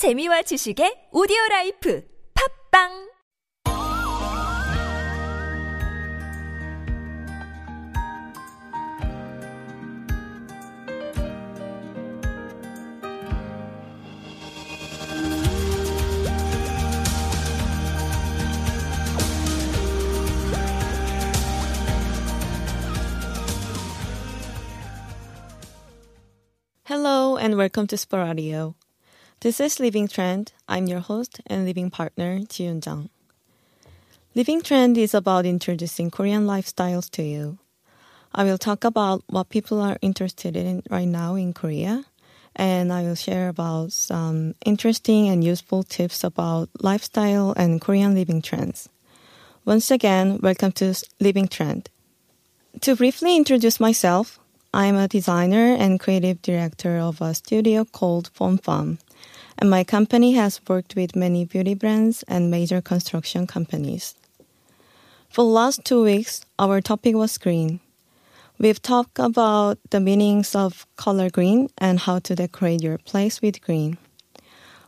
재미와 지식의 오디오 라이프 팝빵 Hello and welcome to Sporadio. This is Living Trend. I'm your host and living partner, Jiun Jang. Living Trend is about introducing Korean lifestyles to you. I will talk about what people are interested in right now in Korea, and I will share about some interesting and useful tips about lifestyle and Korean living trends. Once again, welcome to Living Trend. To briefly introduce myself, I'm a designer and creative director of a studio called Phone Farm, and my company has worked with many beauty brands and major construction companies. For the last two weeks, our topic was green. We've talked about the meanings of color green and how to decorate your place with green.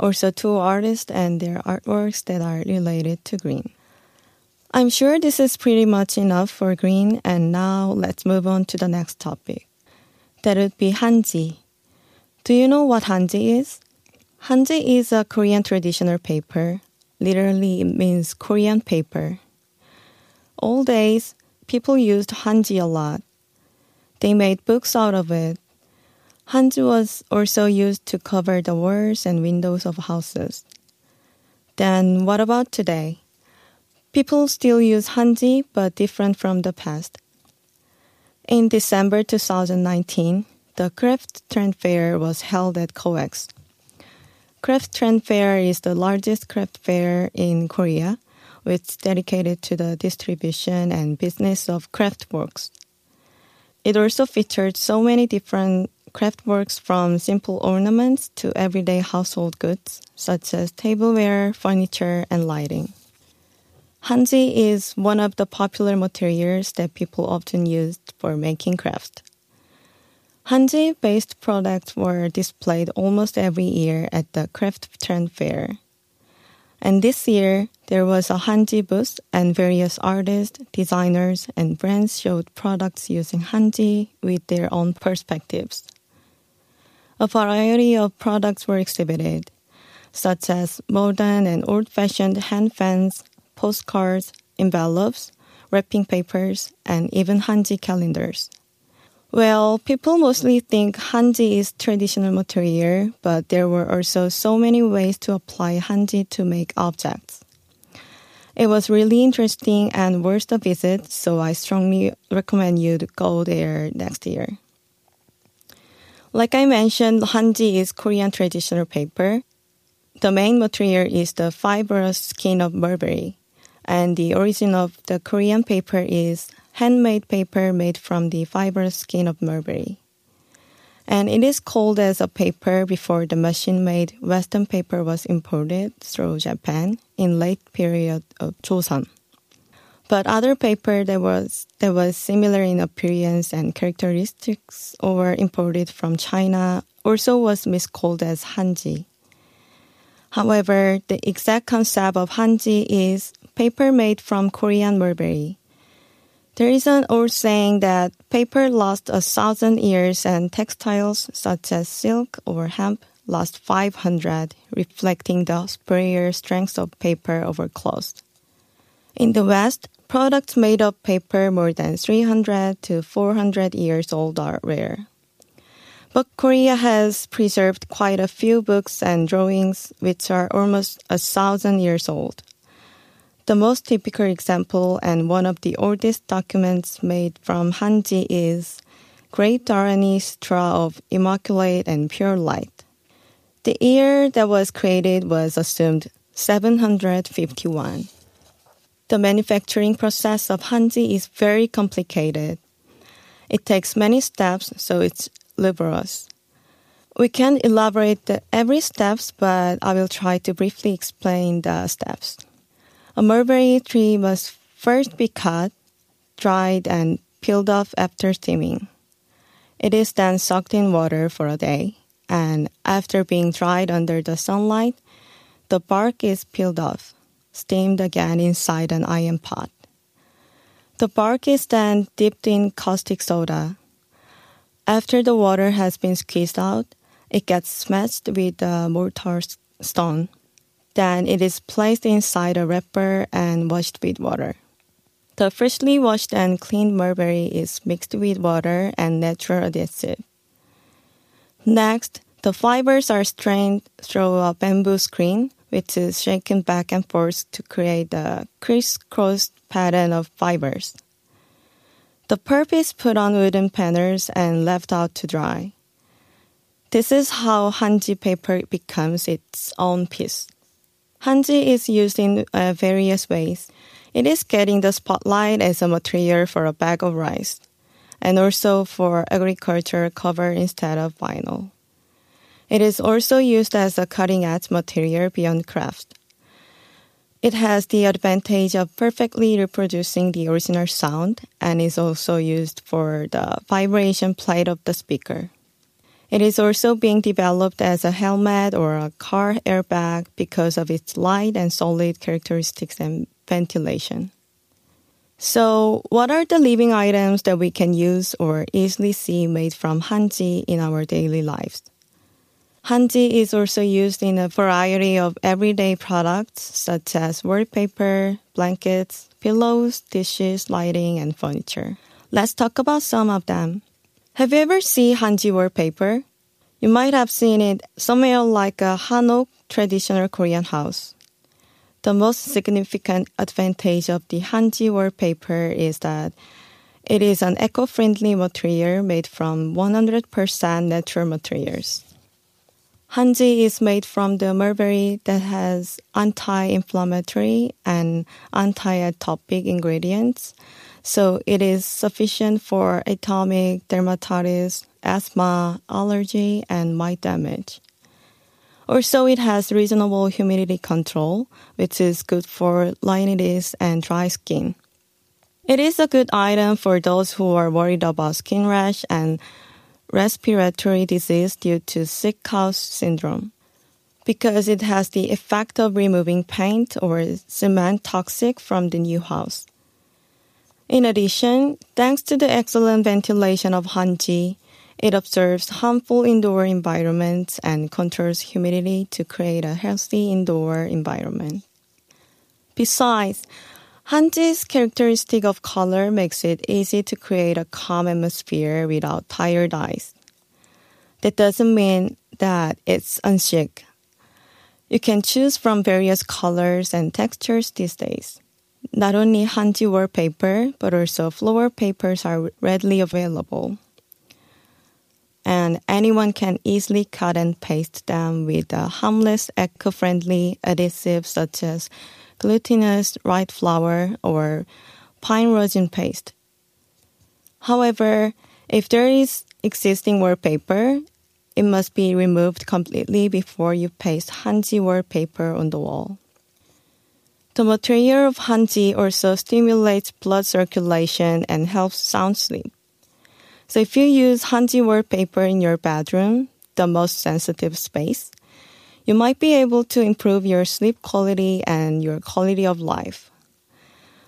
Also, two artists and their artworks that are related to green. I'm sure this is pretty much enough for green, and now let's move on to the next topic. That would be Hanji. Do you know what Hanji is? Hanji is a Korean traditional paper. Literally, it means Korean paper. Old days, people used Hanji a lot. They made books out of it. Hanji was also used to cover the walls and windows of houses. Then, what about today? People still use Hanji, but different from the past. In December 2019, the Craft Trend Fair was held at COEX. Craft Trend Fair is the largest craft fair in Korea, which is dedicated to the distribution and business of craft works. It also featured so many different craft works from simple ornaments to everyday household goods, such as tableware, furniture, and lighting. Hanji is one of the popular materials that people often use for making crafts. Hanji based products were displayed almost every year at the Craft Trend Fair. And this year, there was a Hanji booth, and various artists, designers, and brands showed products using Hanji with their own perspectives. A variety of products were exhibited, such as modern and old fashioned hand fans, postcards, envelopes, wrapping papers, and even Hanji calendars. Well, people mostly think Hanji is traditional material, but there were also so many ways to apply Hanji to make objects. It was really interesting and worth a visit, so I strongly recommend you to go there next year. Like I mentioned, Hanji is Korean traditional paper. The main material is the fibrous skin of mulberry, and the origin of the Korean paper is handmade paper made from the fibrous skin of mulberry. And it is called as a paper before the machine-made Western paper was imported through Japan in late period of Joseon. But other paper that was that was similar in appearance and characteristics or imported from China also was miscalled as Hanji. However, the exact concept of Hanji is paper made from Korean mulberry. There is an old saying that paper lasts a thousand years and textiles such as silk or hemp last 500, reflecting the superior strength of paper over cloth. In the West, products made of paper more than 300 to 400 years old are rare. But Korea has preserved quite a few books and drawings which are almost a thousand years old. The most typical example and one of the oldest documents made from Hanji is Great Dharani Sutra of Immaculate and Pure Light. The year that was created was assumed 751. The manufacturing process of Hanji is very complicated. It takes many steps, so it's laborious. We can't elaborate every steps, but I will try to briefly explain the steps. A mulberry tree must first be cut, dried, and peeled off after steaming. It is then soaked in water for a day, and after being dried under the sunlight, the bark is peeled off, steamed again inside an iron pot. The bark is then dipped in caustic soda. After the water has been squeezed out, it gets smashed with a mortar stone. Then it is placed inside a wrapper and washed with water. The freshly washed and cleaned mulberry is mixed with water and natural adhesive. Next, the fibers are strained through a bamboo screen, which is shaken back and forth to create a crisscross pattern of fibers. The pulp is put on wooden panels and left out to dry. This is how hanji paper becomes its own piece. Hanji is used in uh, various ways. It is getting the spotlight as a material for a bag of rice, and also for agriculture cover instead of vinyl. It is also used as a cutting edge material beyond craft. It has the advantage of perfectly reproducing the original sound and is also used for the vibration plate of the speaker. It is also being developed as a helmet or a car airbag because of its light and solid characteristics and ventilation. So, what are the living items that we can use or easily see made from hanji in our daily lives? Hanji is also used in a variety of everyday products such as wallpaper, blankets, pillows, dishes, lighting, and furniture. Let's talk about some of them. Have you ever seen Hanji wallpaper? You might have seen it somewhere like a hanok traditional Korean house. The most significant advantage of the Hanji wallpaper is that it is an eco-friendly material made from 100% natural materials. Hanji is made from the mulberry that has anti-inflammatory and anti-atopic ingredients so it is sufficient for atopic dermatitis, asthma, allergy, and mite damage. Also, it has reasonable humidity control, which is good for rhinitis and dry skin. It is a good item for those who are worried about skin rash and respiratory disease due to sick house syndrome because it has the effect of removing paint or cement toxic from the new house. In addition, thanks to the excellent ventilation of Hanji, it observes harmful indoor environments and controls humidity to create a healthy indoor environment. Besides, Hanji's characteristic of color makes it easy to create a calm atmosphere without tired eyes. That doesn't mean that it's unchic. You can choose from various colors and textures these days. Not only Hanji wallpaper, but also floor papers are readily available. And anyone can easily cut and paste them with a harmless, eco-friendly adhesive such as glutinous white flour or pine rosin paste. However, if there is existing wallpaper, it must be removed completely before you paste Hanji wallpaper on the wall. The material of hanji also stimulates blood circulation and helps sound sleep. So if you use hanji wallpaper in your bedroom, the most sensitive space, you might be able to improve your sleep quality and your quality of life.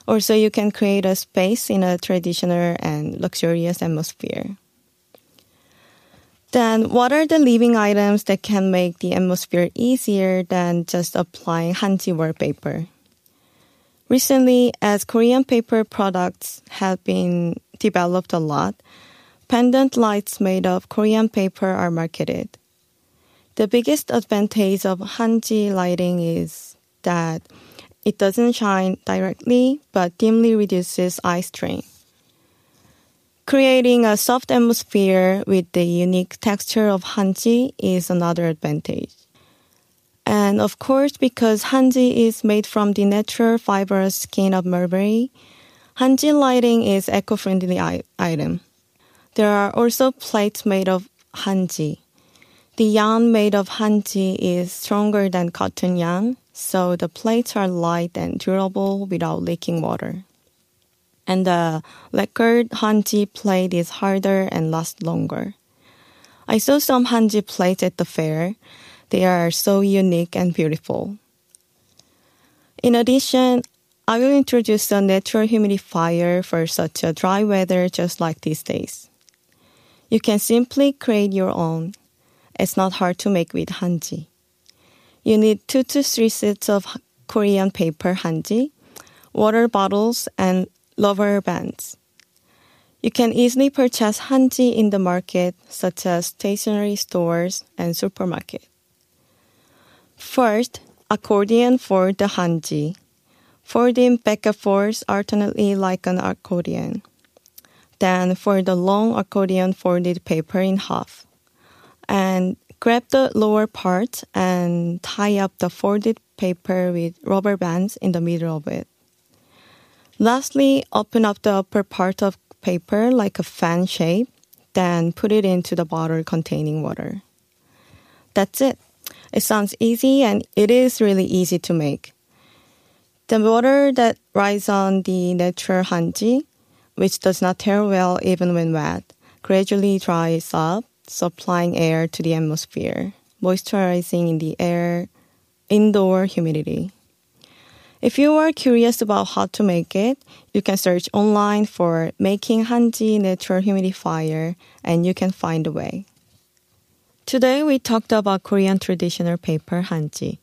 Also, you can create a space in a traditional and luxurious atmosphere. Then, what are the living items that can make the atmosphere easier than just applying hanji wallpaper? Recently, as Korean paper products have been developed a lot, pendant lights made of Korean paper are marketed. The biggest advantage of Hanji lighting is that it doesn't shine directly but dimly reduces eye strain. Creating a soft atmosphere with the unique texture of Hanji is another advantage. And of course, because hanji is made from the natural fibrous skin of mulberry, hanji lighting is eco-friendly item. There are also plates made of hanji. The yarn made of hanji is stronger than cotton yarn, so the plates are light and durable without leaking water. And the lacquered hanji plate is harder and lasts longer. I saw some hanji plates at the fair. They are so unique and beautiful. In addition, I will introduce a natural humidifier for such a dry weather just like these days. You can simply create your own. It's not hard to make with hanji. You need two to three sets of Korean paper hanji, water bottles, and rubber bands. You can easily purchase hanji in the market, such as stationery stores and supermarket. First, accordion for the hanji. Folding back and forth alternately like an accordion. Then for the long accordion folded paper in half. And grab the lower part and tie up the folded paper with rubber bands in the middle of it. Lastly, open up the upper part of paper like a fan shape, then put it into the bottle containing water. That's it. It sounds easy and it is really easy to make. The water that rides on the natural hanji, which does not tear well even when wet, gradually dries up, supplying air to the atmosphere, moisturizing in the air, indoor humidity. If you are curious about how to make it, you can search online for making hanji natural humidifier and you can find a way. Today we talked about Korean traditional paper hanji.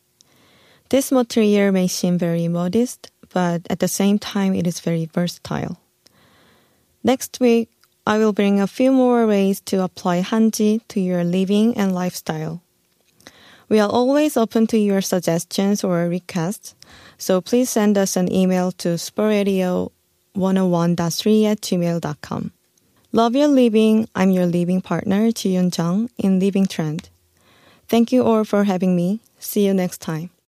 This material may seem very modest, but at the same time it is very versatile. Next week, I will bring a few more ways to apply hanji to your living and lifestyle. We are always open to your suggestions or requests, so please send us an email to sportradio101.3 at gmail.com. Love your living. I'm your living partner, Ji Yun Jung, in Living Trend. Thank you all for having me. See you next time.